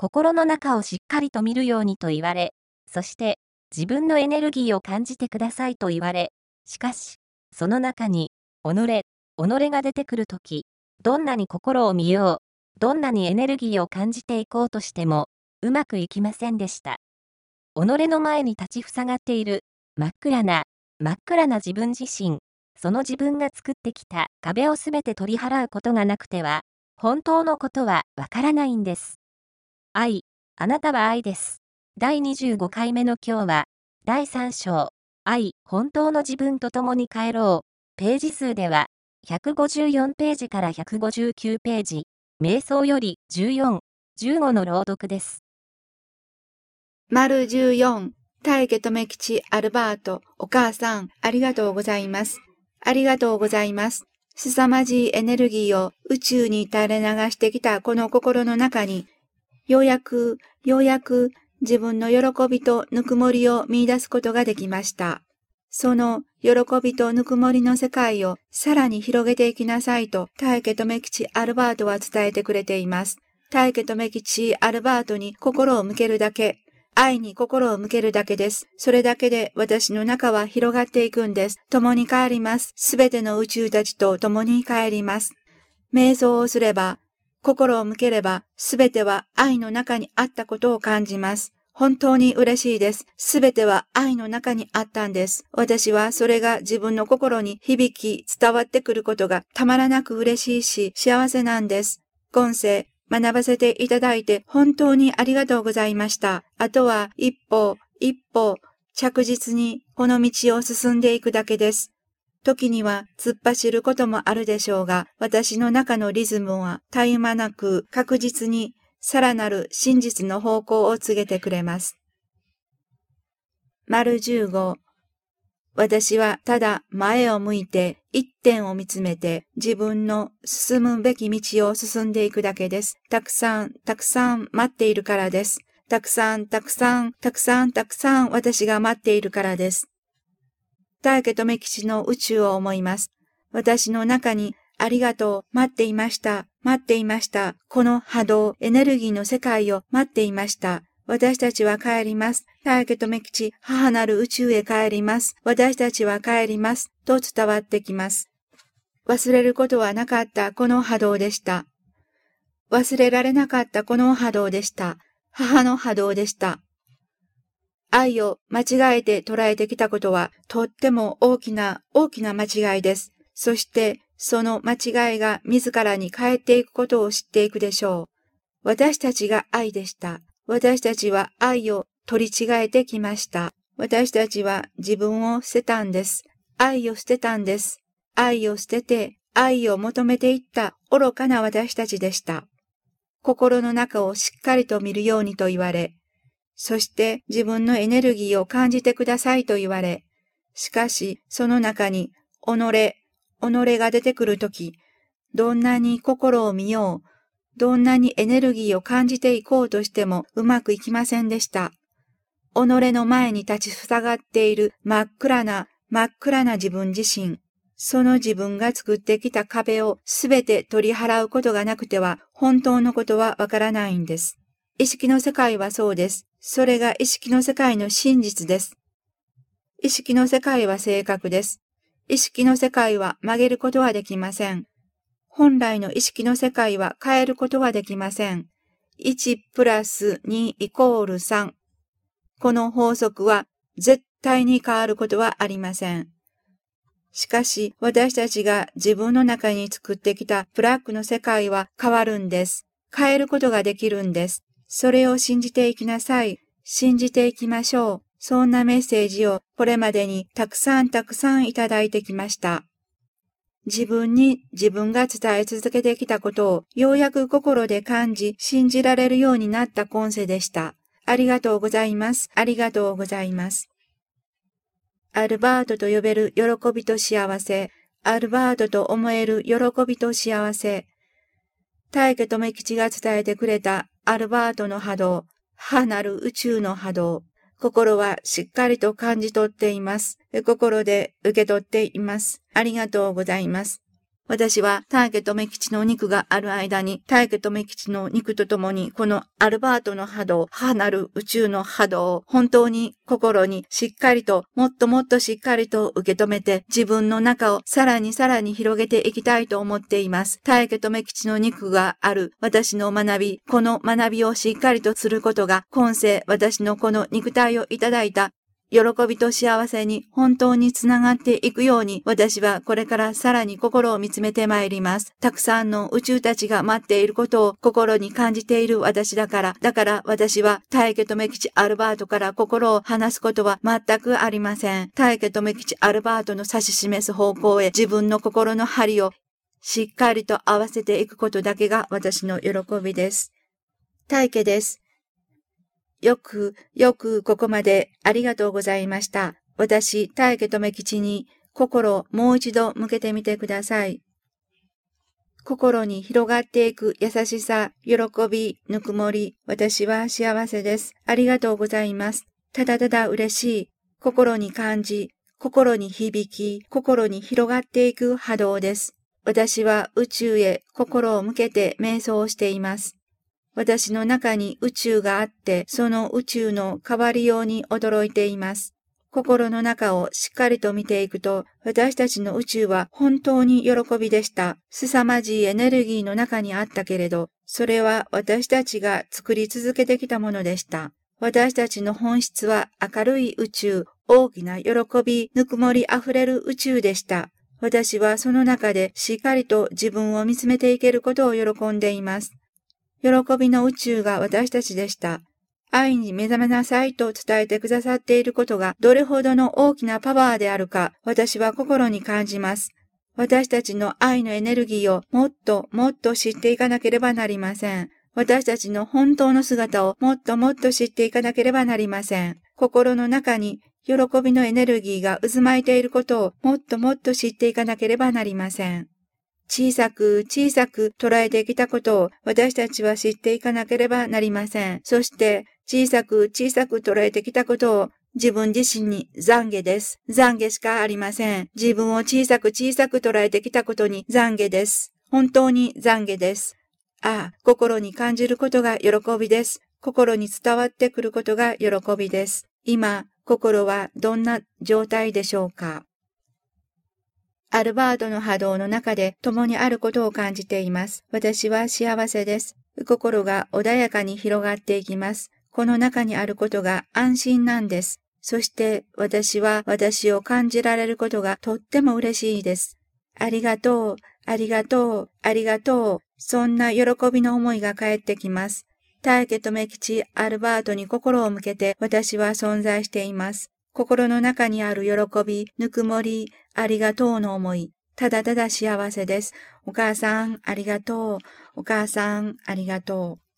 心の中をしっかりと見るようにと言われ、そして自分のエネルギーを感じてくださいと言われ、しかし、その中に、己、己が出てくるとき、どんなに心を見よう、どんなにエネルギーを感じていこうとしても、うまくいきませんでした。己の前に立ちふさがっている、真っ暗な、真っ暗な自分自身、その自分が作ってきた壁をすべて取り払うことがなくては、本当のことはわからないんです。愛、あなたは愛です。第25回目の今日は、第3章、愛、本当の自分と共に帰ろう。ページ数では、154ページから159ページ、瞑想より14、15の朗読です。丸14、大家留吉アルバート、お母さん、ありがとうございます。ありがとうございます。凄まじいエネルギーを宇宙に垂れ流してきたこの心の中に、ようやく、ようやく自分の喜びとぬくもりを見出すことができました。その喜びとぬくもりの世界をさらに広げていきなさいと、大家留吉アルバートは伝えてくれています。大家留吉アルバートに心を向けるだけ、愛に心を向けるだけです。それだけで私の中は広がっていくんです。共に帰ります。すべての宇宙たちと共に帰ります。瞑想をすれば、心を向ければ、すべては愛の中にあったことを感じます。本当に嬉しいです。すべては愛の中にあったんです。私はそれが自分の心に響き伝わってくることがたまらなく嬉しいし幸せなんです。今世、学ばせていただいて本当にありがとうございました。あとは一歩一歩着実にこの道を進んでいくだけです。時には突っ走ることもあるでしょうが、私の中のリズムは絶え間なく確実にさらなる真実の方向を告げてくれます。丸15私はただ前を向いて一点を見つめて自分の進むべき道を進んでいくだけです。たくさん、たくさん待っているからです。たくさん、たくさん、たくさん、たくさん私が待っているからです。大家留吉の宇宙を思います。私の中にありがとう、待っていました、待っていました。この波動、エネルギーの世界を待っていました。私たちは帰ります。大家留吉、母なる宇宙へ帰ります。私たちは帰ります。と伝わってきます。忘れることはなかったこの波動でした。忘れられなかったこの波動でした。母の波動でした。愛を間違えて捉えてきたことはとっても大きな大きな間違いです。そしてその間違いが自らに変えていくことを知っていくでしょう。私たちが愛でした。私たちは愛を取り違えてきました。私たちは自分を捨てたんです。愛を捨てたんです。愛を捨てて愛を求めていった愚かな私たちでした。心の中をしっかりと見るようにと言われ、そして自分のエネルギーを感じてくださいと言われ、しかしその中に己、己が出てくるとき、どんなに心を見よう、どんなにエネルギーを感じていこうとしてもうまくいきませんでした。己の前に立ちふさがっている真っ暗な、真っ暗な自分自身。その自分が作ってきた壁をすべて取り払うことがなくては本当のことはわからないんです。意識の世界はそうです。それが意識の世界の真実です。意識の世界は正確です。意識の世界は曲げることはできません。本来の意識の世界は変えることはできません。1プラス2イコール3。この法則は絶対に変わることはありません。しかし、私たちが自分の中に作ってきたブラックの世界は変わるんです。変えることができるんです。それを信じていきなさい。信じていきましょう。そんなメッセージをこれまでにたくさんたくさんいただいてきました。自分に自分が伝え続けてきたことをようやく心で感じ信じられるようになった今世でした。ありがとうございます。ありがとうございます。アルバートと呼べる喜びと幸せ。アルバートと思える喜びと幸せ。大家留吉が伝えてくれたアルバートの波動、母なる宇宙の波動。心はしっかりと感じ取っています。心で受け取っています。ありがとうございます。私は大家と目吉の肉がある間に、大家と目吉の肉と共に、このアルバートの波動、母なる宇宙の波動を本当に心にしっかりと、もっともっとしっかりと受け止めて、自分の中をさらにさらに広げていきたいと思っています。大家と目吉の肉がある私の学び、この学びをしっかりとすることが、今世私のこの肉体をいただいた喜びと幸せに本当につながっていくように私はこれからさらに心を見つめてまいります。たくさんの宇宙たちが待っていることを心に感じている私だから、だから私は大家とめ吉アルバートから心を離すことは全くありません。大家とめ吉アルバートの指し示す方向へ自分の心の針をしっかりと合わせていくことだけが私の喜びです。大家です。よく、よくここまでありがとうございました。私、大家留吉に心をもう一度向けてみてください。心に広がっていく優しさ、喜び、ぬくもり、私は幸せです。ありがとうございます。ただただ嬉しい。心に感じ、心に響き、心に広がっていく波動です。私は宇宙へ心を向けて瞑想をしています。私の中に宇宙があって、その宇宙の変わりように驚いています。心の中をしっかりと見ていくと、私たちの宇宙は本当に喜びでした。凄まじいエネルギーの中にあったけれど、それは私たちが作り続けてきたものでした。私たちの本質は明るい宇宙、大きな喜び、ぬくもりあふれる宇宙でした。私はその中でしっかりと自分を見つめていけることを喜んでいます。喜びの宇宙が私たちでした。愛に目覚めなさいと伝えてくださっていることがどれほどの大きなパワーであるか私は心に感じます。私たちの愛のエネルギーをもっともっと知っていかなければなりません。私たちの本当の姿をもっともっと知っていかなければなりません。心の中に喜びのエネルギーが渦巻いていることをもっともっと知っていかなければなりません。小さく小さく捉えてきたことを私たちは知っていかなければなりません。そして小さく小さく捉えてきたことを自分自身に懺悔です。懺悔しかありません。自分を小さく小さく捉えてきたことに懺悔です。本当に懺悔です。ああ、心に感じることが喜びです。心に伝わってくることが喜びです。今、心はどんな状態でしょうか？アルバートの波動の中で共にあることを感じています。私は幸せです。心が穏やかに広がっていきます。この中にあることが安心なんです。そして私は私を感じられることがとっても嬉しいです。ありがとう、ありがとう、ありがとう。そんな喜びの思いが返ってきます。大家とメ吉アルバートに心を向けて私は存在しています。心の中にある喜び、ぬくもり、ありがとうの思い、ただただ幸せです。お母さん、ありがとう。お母さん、ありがとう。